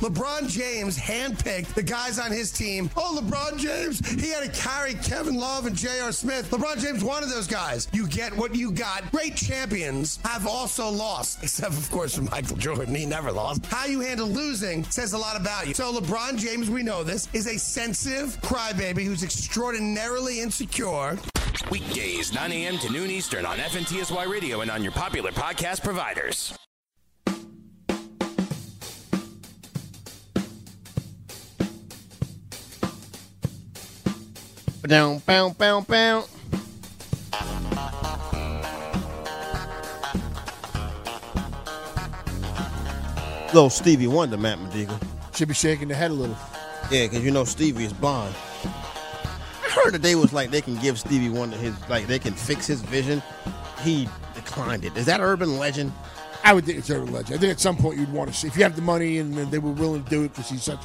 LeBron James handpicked the guys on his team. Oh, LeBron James, he had to carry Kevin Love and J.R. Smith. LeBron James wanted those guys. You get what you got. Great champions have also lost, except, of course, for Michael Jordan. He never lost. How you handle losing says a lot about you. So, LeBron James, we know this, is a sensitive crybaby who's extraordinarily insecure. Weekdays, 9 a.m. to noon Eastern on FNTSY Radio and on your popular podcast providers. Down, bow, bow, bow. Little Stevie Wonder, Matt Mediga. Should be shaking the head a little. Yeah, because you know Stevie is blind. I heard that they was like they can give Stevie Wonder his like they can fix his vision. He declined it. Is that urban legend? I would think it's urban legend. I think at some point you'd want to see if you have the money and they were willing to do it because he's such.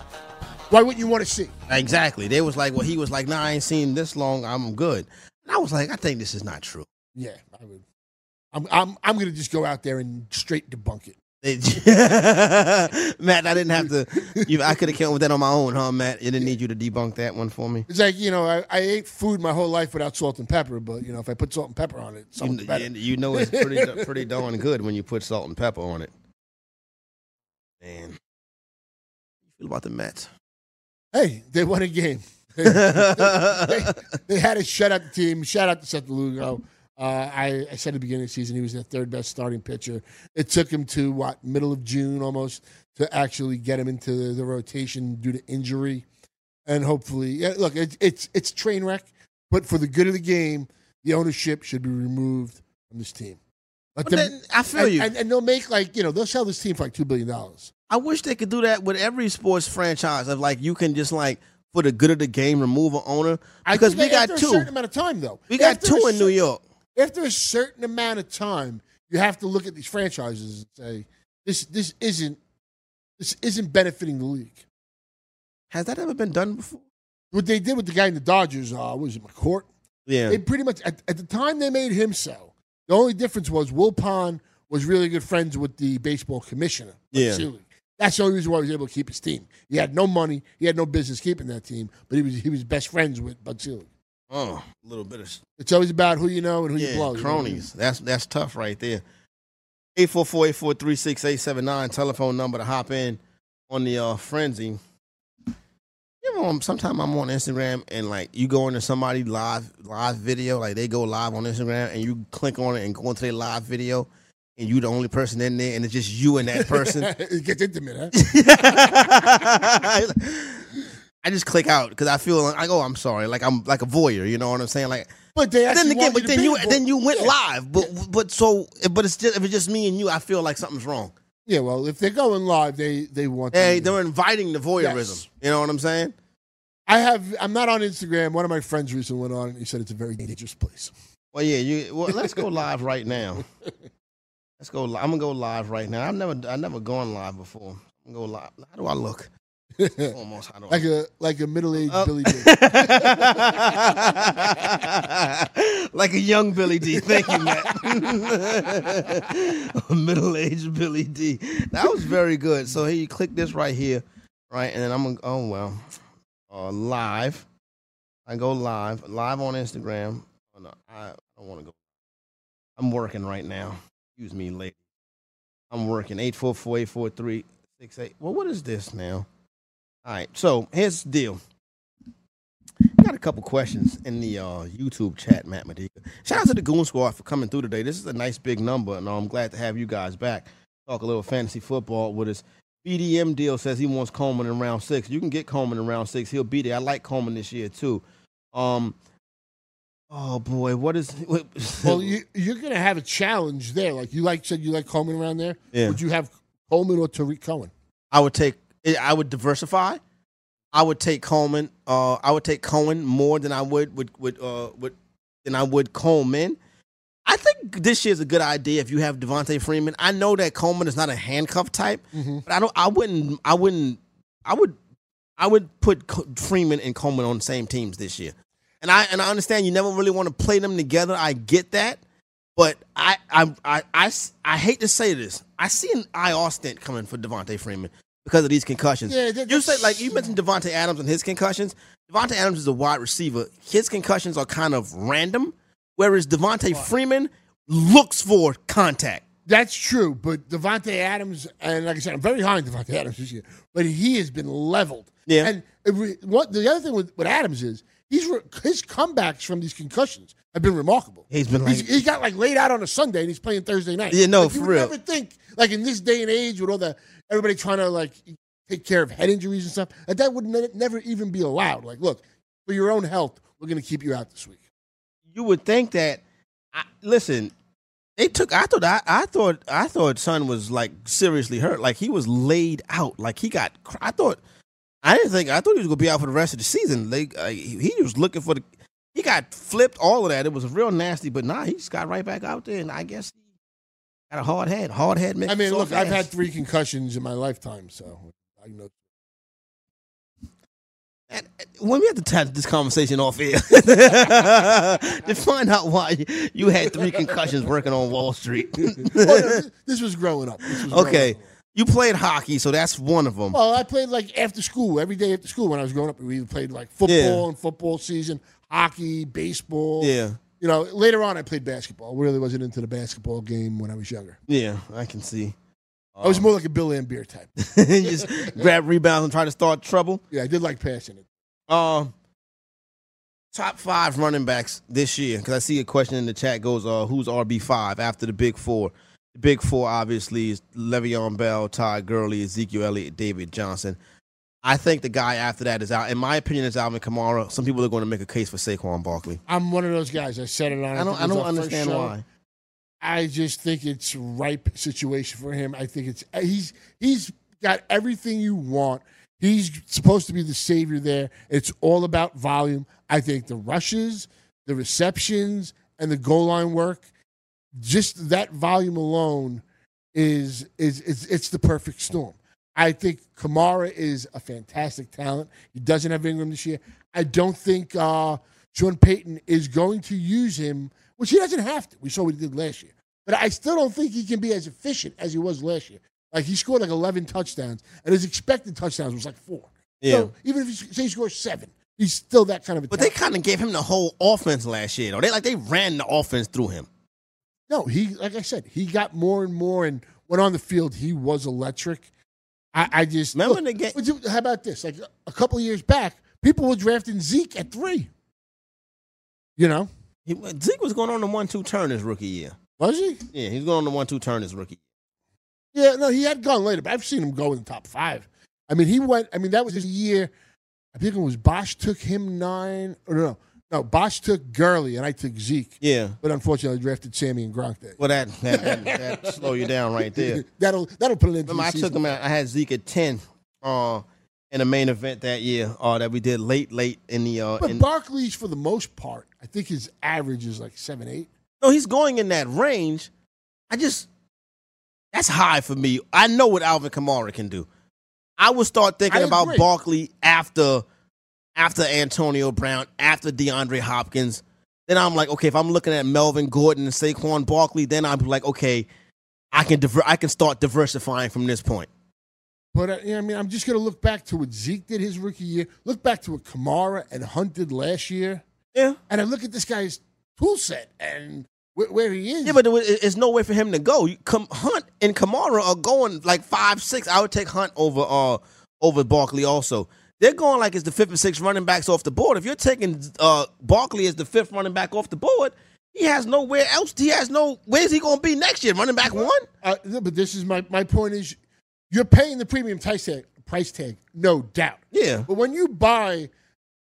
Why wouldn't you want to see? Exactly. They was like, well, he was like, nah, I ain't seen this long. I'm good. And I was like, I think this is not true. Yeah, I would. I'm I'm I'm gonna just go out there and straight debunk it. Matt, I didn't have to. You, I could have came with that on my own, huh, Matt? It didn't need you to debunk that one for me. It's like you know, I, I ate food my whole life without salt and pepper, but you know, if I put salt and pepper on it, something You, better. you- you know it's pretty pretty darn good when you put salt and pepper on it. Man, how you feel about the Mets? Hey, they won a game. they, they- they had a shut out team. Shout out to Seth Lugo. Uh, I, I said at the beginning of the season he was the third best starting pitcher. It took him to what middle of June almost to actually get him into the, the rotation due to injury, and hopefully, yeah, look, it, it's it's train wreck. But for the good of the game, the ownership should be removed from this team. Let But then- I feel and, you. and, and they'll make like you know they'll sell this team for like two billion dollars. I wish they could do that with every sports franchise. Of like you can just like for the good of the game remove an owner I because we got after two. a certain amount of time, though. We got After two in New York. After a certain amount of time, you have to look at these franchises and say, "This, this isn't, this isn't benefiting the league." Has that ever been done before? What they did with the guy in the Dodgers, uh, was it McCourt? Yeah. They pretty much at, at the time they made him sell. The only difference was Wilpon was really good friends with the baseball commissioner. Yeah. That's the only reason why he was able to keep his team. He had no money. He had no business keeping that team, but he was he was best friends with Bud Selig. Oh, a little bit of It's always about who you know and who you yeah, blow. you know I mean? cronies. That's that's tough right there. 844-843-6879, telephone number to hop in on the uh, frenzy. You know, sometimes I'm on Instagram and like you go into somebody live live video, like they go live on Instagram and you click on it and go into their live video and you the only person in there and it's just you and that person. it gets intimate, huh? I just click out because I feel like oh I'm sorry, like I'm like a voyeur, you know what I'm saying? Like But then again, but you then you then you went Yeah. live, but but so but it's just if it's just me and you, I feel like something's wrong. Yeah, well, if they're going live, they they want. Hey, they're inviting the voyeurism. Yes. You know what I'm saying? I have. I'm not on Instagram. One of my friends recently went on and he said it's a very dangerous place. Well, yeah, you. Well, let's go live right now. Let's go. I'm gonna go live right now. I've never, I've never gone live before. I'm gonna go live. How do I look? Almost. How do I? like a like a middle aged Oh. Billy D. like a young Billy Dee. Thank you, Matt. a middle-aged Billy Dee. That was very good. So here you click this right here, right, and then I'm gonna. Oh well, uh, live. I go live, live on Instagram. Oh, no, I don't want to go. I'm working right now. Excuse me, lady. I'm working. 844-843-68. Well, what is this now? All right. So here's the deal. Got a couple questions in the uh, YouTube chat, Matt Medica. Shout out to the Goon Squad for coming through today. This is a nice big number, and I'm glad to have you guys back. Talk a little fantasy football with us. BDM deal says he wants Coleman in round six. You can get Coleman in round six. He'll be there. I like Coleman this year too. Um, oh boy, what is? What, well, you, you're going to have a challenge there. Like you like said, you like Coleman around there. Yeah. Would you have Coleman or Tarik Cohen? I would take. I would diversify. I would take Coleman. Uh, I would take Cohen more than I would with with uh with than I would Coleman. I think this year's a good idea if you have Devonta Freeman. I know that Coleman is not a handcuff type, but I don't. I wouldn't. I wouldn't. I would. I would put Freeman and Coleman on the same teams this year. And I and I understand you never really want to play them together. I get that, but I I I I hate to say this. I see an IR stint coming for Devonta Freeman because of these concussions. Yeah, that- you say like you mentioned Davante Adams and his concussions. Davante Adams is a wide receiver. His concussions are kind of random, whereas Devonta Freeman looks for contact. That's true, but Davante Adams, and like I said, I'm very high on Davante Adams this year, but he has been leveled. Yeah. And we, what the other thing with, with Adams is he's re, his comebacks from these concussions have been remarkable. He's been like He's, he got like laid out on a Sunday and he's playing Thursday night. Yeah, no, Like, for you real. never think like in this day and age with all the everybody trying to like take care of head injuries and stuff that that would ne- never even be allowed. Like, look, for your own health, we're going to keep you out this week. you would think that. I, listen, they took. I thought. I, I thought. I thought Son was like seriously hurt. Like he was laid out. Like he got. I thought. I didn't think. I thought he was gonna be out for the rest of the season. Like uh, he, he was looking for the. He got flipped. All of that. It was real nasty. But nah, he just got right back out there. And I guess he got a hard head. Hard head. I mean, look, I've ass. had three concussions in my lifetime, so I know. when we have to have this conversation off air to find out why you had three concussions working on Wall Street. Oh, no, this was growing up. Was growing okay, up. You played hockey, so that's one of them. Well, I played like after school, every day after school when I was growing up. We played like football Yeah. and football season, hockey, baseball. Yeah. You know, later on I played basketball. Really wasn't into the basketball game when I was younger. Yeah, I can see. I was more like a Bill Laimbeer type. just grab rebounds and try to start trouble. Yeah, I did like passing it. Um, top five running backs this year because I see a question in the chat goes, uh, who's RB five after the big four? The big four obviously is Le'Veon Bell, Todd Gurley, Ezekiel Elliott, David Johnson. I think the guy after that is out. In my opinion, is Alvin Kamara. Some people are going to make a case for Saquon Barkley. I'm one of those guys. I said it on. I don't. think I don't understand why. I just think it's ripe situation for him. I think it's he's he's got everything you want. He's supposed to be the savior there. It's all about volume. I think the rushes, the receptions, and the goal line work, just that volume alone is is is it's the perfect storm. I think Kamara is a fantastic talent. He doesn't have Ingram this year. I don't think uh, Sean Payton is going to use him, which he doesn't have to. We saw what he did last year. But I still don't think he can be as efficient as he was last year. Like he scored like 11 touchdowns, and his expected touchdowns was like four. Yeah. So even if he say he scores seven, he's still that kind of a. But they kind of gave him the whole offense last year. Though they like they ran the offense through him. No, he like I said, he got more and more, and when on the field, he was electric. I, I just Remember look, the game- would you- How about this? Like a couple of years back, people were drafting Zeke at three. You know, He, Zeke was going on the one-two turn his rookie year. was he? Yeah, he's going on the one-two turn his rookie. Yeah, no, he had gone later, but I've seen him go in the top five. I mean, he went. I mean, that was his year. I think it was Bosch took him nine. Or no, no, Bosch took Gurley, and I took Zeke. Yeah. But unfortunately, I drafted Sammy and Gronk there. Well, that that, that, that slow you down right there. that'll that'll put it into. Remember, the I took him out. I had Zeke at ten uh, in the main event that year uh, that we did late, late in the. Uh, But in, Barkley's, for the most part, I think his average is like seven, eight. no, he's going in that range. I just that's high for me. I know what Alvin Kamara can do. I would start thinking about. Barkley after after Antonio Brown, after DeAndre Hopkins. Then I'm like, okay, if I'm looking at Melvin Gordon and Saquon Barkley, then I'm like, okay, I can diver- I can start diversifying from this point. But uh, yeah, I mean, I'm just going to look back to what Zeke did his rookie year. Look back to what Kamara and Hunt did last year. Yeah. And I look at this guy's tool set and where, where he is. Yeah, but there was- it's no way for him to go. Kam- Hunt and Kamara are going like five, six. I would take Hunt over uh over Barkley also. They're going like it's the fifth and sixth running backs off the board. If you're taking uh Barkley as the fifth running back off the board, he has nowhere else. He has no. Where's he going to be next year? Running back one? Uh, no, but this is my my point is, you're paying the premium price tag, price tag, no doubt. Yeah. But when you buy,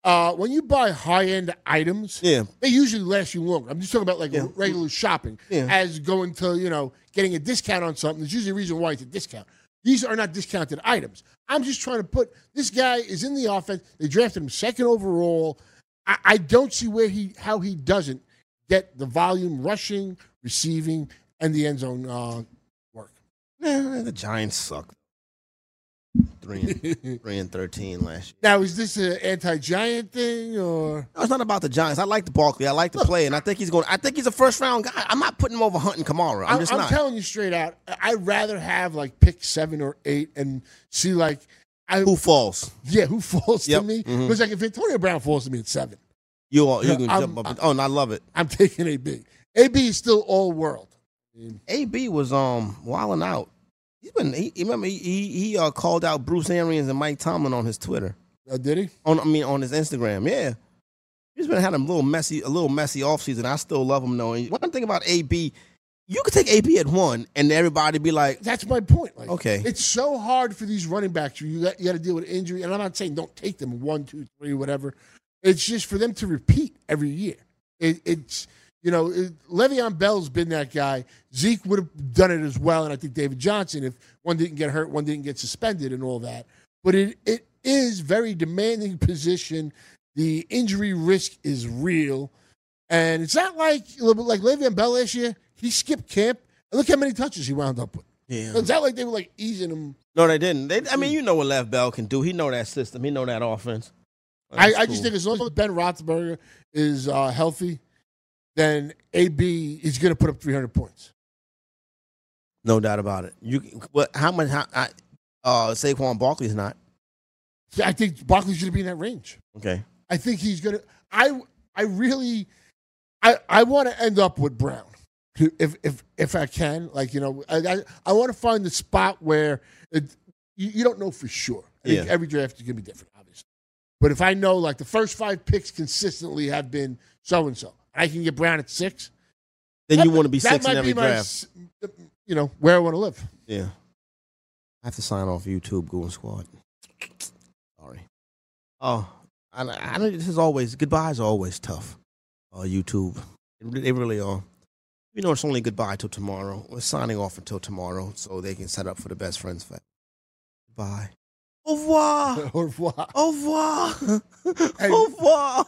uh, when you buy high end items, Yeah. they usually last you longer. I'm just talking about like regular shopping, Yeah. as going to you know getting a discount on something. There's usually a reason why it's a discount. These are not discounted items. I'm just trying to put this guy is in the offense. They drafted him second overall. I, I don't see where he how he doesn't get the volume rushing, receiving, and the end zone uh, work. The Giants suck. Three and three and thirteen last year. Now, is this an anti-giant thing or? No, it's not about the Giants. I like the Barkley. I like the play, and I think he's going. I think he's a first round guy. I'm not putting him over Hunt and Kamara. I'm just not. telling you straight out. I'd rather have like pick seven or eight and see like I, Who falls? Yeah, who falls Yep, to me? Because like if Antonio Brown falls to me at seven, You are. You can I'm- jump up. and- oh, and I love it. I'm taking AB. AB is still all world. AB was um wilding out. He's been. He, remember he he, he uh, called out Bruce Arians and Mike Tomlin on his Twitter. Uh, did he? On I mean on his Instagram. Yeah. He's been having a little messy, a little messy offseason. I still love him though. And one thing about AB, you could take AB at one, and everybody be like, That's my point. Like, Okay. it's so hard for these running backs. You got, you got to deal with injury, and I'm not saying don't take them one, two, three, whatever. It's just for them to repeat every year. It, it's you know, Le'Veon Bell's been that guy. Zeke would have done it as well, and I think David Johnson, if one didn't get hurt, one didn't get suspended, and all that. But it it is very demanding position. The injury risk is real, and it's not like like Le'Veon Bell last year. He skipped camp, and look how many touches he wound up with. Yeah. It's not like they were like easing him. No, they didn't. They, I mean, you know what Lev Bell can do. He know that system. He know that offense. I, That's I just cool. think as long as Ben Roethlisberger is uh, healthy, then AB is going to put up 300 points. No doubt about it. You what? How much? How, I, uh, Saquon Barkley's not Yeah, I think Barkley's going to be in that range. okay. I think he's going to. I I really, I I want to end up with Brown, if if if I can. Like you know, I I, I want to find the spot where it, you, you don't know for sure. I think Yeah. every draft is going to be different, obviously. But if I know like the first five picks consistently have been so and so, I can get Brown at six. Then That you want to be six in every my draft. s- You know where I want to live. Yeah. I have to sign off YouTube, Goon Squad. Sorry. Oh, I, I know this is always goodbyes are always tough. Uh, YouTube, they they really are. You know, it's only goodbye till tomorrow. We're signing off until tomorrow, so they can set up for the best friends fest. Bye. Au revoir. Au revoir. Au revoir. Au revoir.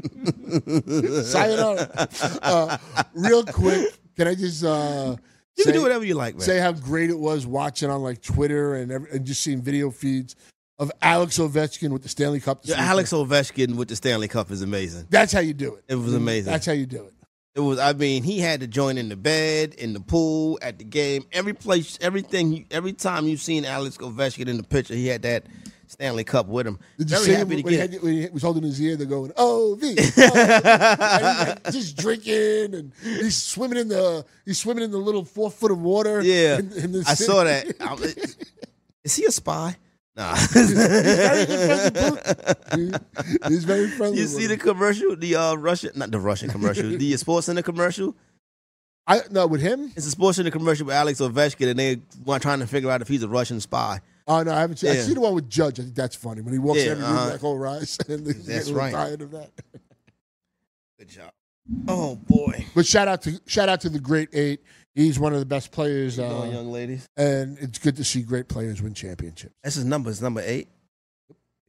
Sayonara. Uh, real quick, can I just uh, You can do whatever you like, man. Say how great it was watching on like Twitter and every, and just seeing video feeds of Alex Ovechkin with the Stanley Cup. Yeah. Alex Ovechkin with the Stanley Cup is amazing. That's how you do it. It was amazing. That's how you do it. It was. I mean, he had to join in the bed, in the pool, at the game, every place, everything. Every time you've seen Alex Ovechkin in the picture, he had that Stanley Cup with him. Did you Very see happy him to when he, had, when he was holding his ear? They're going, "Oh, V," he's just drinking and he's swimming in the he's swimming in the little four foot of water. Yeah, in- in I city. saw that. I'm- he a spy? Nah. He's very good He's very friendly. You see the commercial, the uh, Russian, not the Russian commercial, the Sports Center commercial. I no with him. It's a Sports Center commercial with Alex Ovechkin, and they want trying to figure out if he's a Russian spy. Oh no, I haven't seen. I see the one with Judge. I think that's funny when he walks Yeah, of the room uh-huh. like all rise. And he's That's right. Tired of that. Good job. Oh boy. But shout out to shout out to the great eight. He's one of the best players. You Uh, young ladies? and it's good to see great players win championships. That's his number. It's number eight.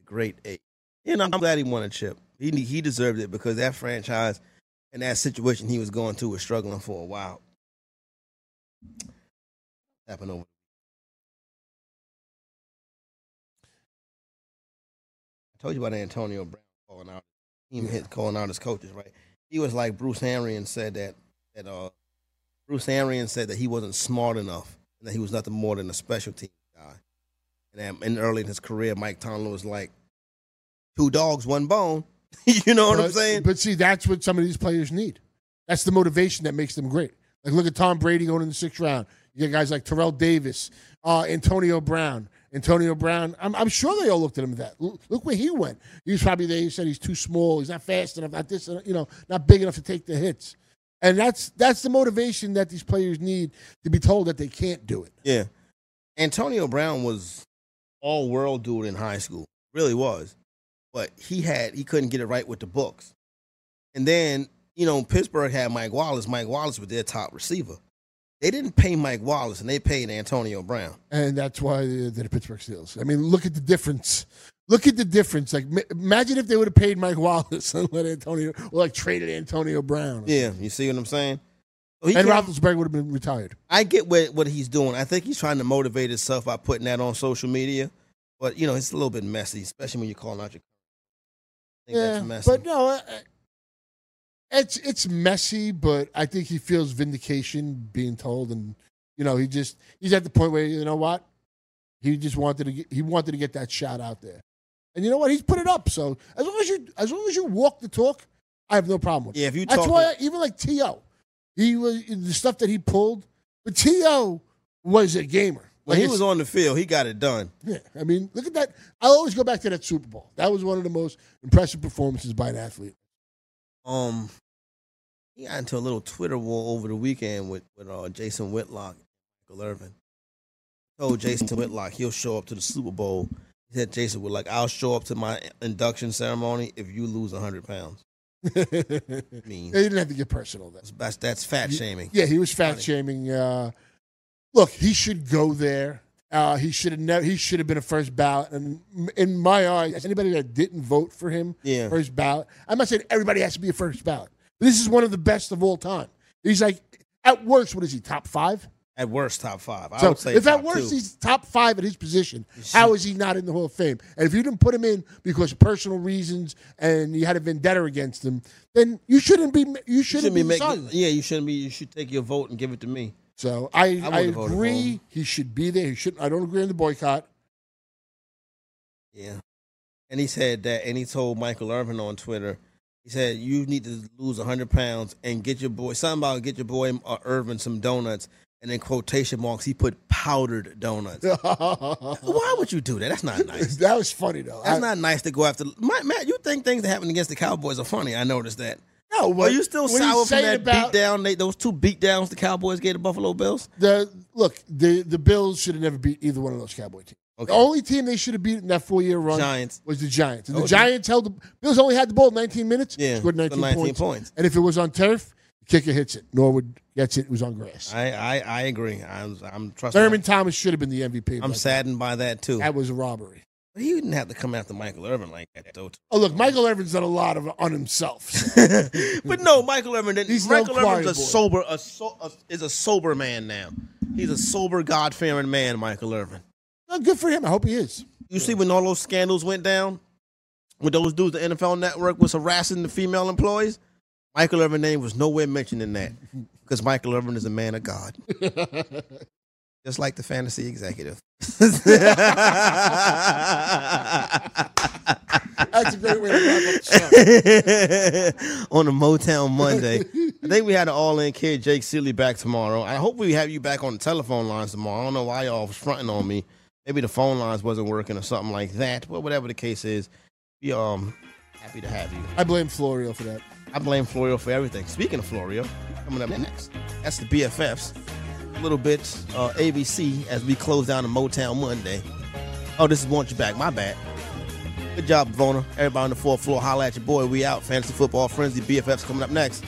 Great eight. You know, I'm glad he won a chip. He he deserved it because that franchise and that situation he was going through was struggling for a while. Happened over. Told you about Antonio Brown calling out team hit calling out his coaches, right? He was like Bruce Arians said that that uh Bruce Arians said that he wasn't smart enough and that he was nothing more than a special team guy. And, early in his career, Mike Tomlin was like, two dogs, one bone. you know what I'm saying? But see, that's what some of these players need. That's the motivation that makes them great. Like look at Tom Brady going in the sixth round. You got guys like Terrell Davis, uh, Antonio Brown. Antonio Brown, I'm, I'm sure they all looked at him at that. Look, look where he went. He was probably there. He said he's too small. He's not fast enough. Not this. You know, not big enough to take the hits. And that's that's the motivation that these players need to be told that they can't do it. Yeah. Antonio Brown was all world dude in high school. Really was. But he had he couldn't get it right with the books. And then, you know, Pittsburgh had Mike Wallace. Mike Wallace was their top receiver. They didn't pay Mike Wallace and they paid Antonio Brown. and that's why they're the Pittsburgh Steelers. I mean, look at the difference. Look at the difference. Like, imagine if they would have paid Mike Wallace and let Antonio, or like traded Antonio Brown, Yeah, you see what I'm saying? He and Roethlisberger would have been retired. I get what what he's doing. I think he's trying to motivate himself by putting that on social media. But you know, it's a little bit messy, especially when you're calling out your. I think yeah, that's messy. but no, uh, it's it's messy. But I think he feels vindication being told, and you know, he just he's at the point where you know what, he just wanted to get, he wanted to get that shot out there, and you know what, he's put it up. So as long as you as long as you walk the talk, I have no problem with. it. Yeah, if you that's talk why I, even like To, he was the stuff that he pulled, but To was a gamer. when he was on the field, he got it done. yeah, I mean, look at that. I always go back to that Super Bowl. That was one of the most impressive performances by an athlete. Um, he got into a little Twitter war over the weekend with with uh, Jason Whitlock, Michael Irvin. Told Jason Whitlock he'll show up to the Super Bowl. He said Jason Whitlock, I'll show up to my induction ceremony if you lose hundred pounds. Mean, didn't have to get personal. Then. that's that's fat shaming. Yeah, he was fat shaming. Uh, look, he should go there. Uh, he should have never. He should have been a first ballot. And in my eyes, anybody that didn't vote for him Yeah. first ballot, I'm not saying everybody has to be a first ballot. This is one of the best of all time. He's like, at worst, what is he? Top five? At worst, top five. I So would say if at worst two. he's top five at his position, how is he not in the Hall of Fame? And if you didn't put him in because of personal reasons and you had a vendetta against him, then you shouldn't be. You You shouldn't, shouldn't be making. Yeah, you shouldn't be. You should take your vote and give it to me. So I, I I, would've voted for agree he should be there. He should. I don't agree on the boycott. Yeah. And he said that, and he told Michael Irvin on Twitter, he said, you need to lose 100 pounds and get your boy, something about get your boy uh, Irvin some donuts. And in quotation marks, he put powdered donuts. Why would you do that? That's not nice. that was funny though. That's I- not nice to go after. Matt, Matt, you think things that happen against the Cowboys are funny? I noticed that. No, Are you still sour from that about- beat down? They, those two beat downs the Cowboys gave the Buffalo Bills. The look, the the Bills should have never beat either one of those Cowboy teams. Okay. The only team they should have beat in that four year run Giants. was the Giants. And Oh, the Giants held the Bills only had the ball 19 minutes, Yeah, scored 19, 19 points. points. And if it was on turf, the kicker hits it. Norwood gets it. It was on grass. I I, I agree. I'm I'm trusting. Thurman Thomas should have been the MVP. I'm but saddened by that too. That was a robbery. But he didn't have to come after Michael Irvin like that, though. Oh look, Michael Evans done a lot of on himself. but no, Michael Irvin. Didn't, He's no Michael choir Irvin's a boy. sober, a, so, a, is a sober man now. He's a sober, God fearing man, Michael Irvin. Oh, good for him. I hope he is. You see, when all those scandals went down, with those dudes, the NFL Network was harassing the female employees. Michael Irvin's name was nowhere mentioned in that because Michael Irvin is a man of God, just like the fantasy executive. That's a great way to wrap up the show. on a Motown Monday. I think we had an all in kid, Jake Ciely, back tomorrow. I hope we have you back on the telephone lines tomorrow. I don't know why y'all was fronting on me. Maybe the phone lines wasn't working or something like that. But whatever the case is, we um happy to have you. I blame Florio for that. I blame Florio for everything. Speaking of Florio, coming up next, that's the BFFs. A little bit uh, ABC as we close down the Motown Monday. Oh, this is Want You Back. My bad. Good job, Vona. Everybody on the fourth floor, holla at your boy. We out. Fantasy Football Frenzy. BFFs coming up next.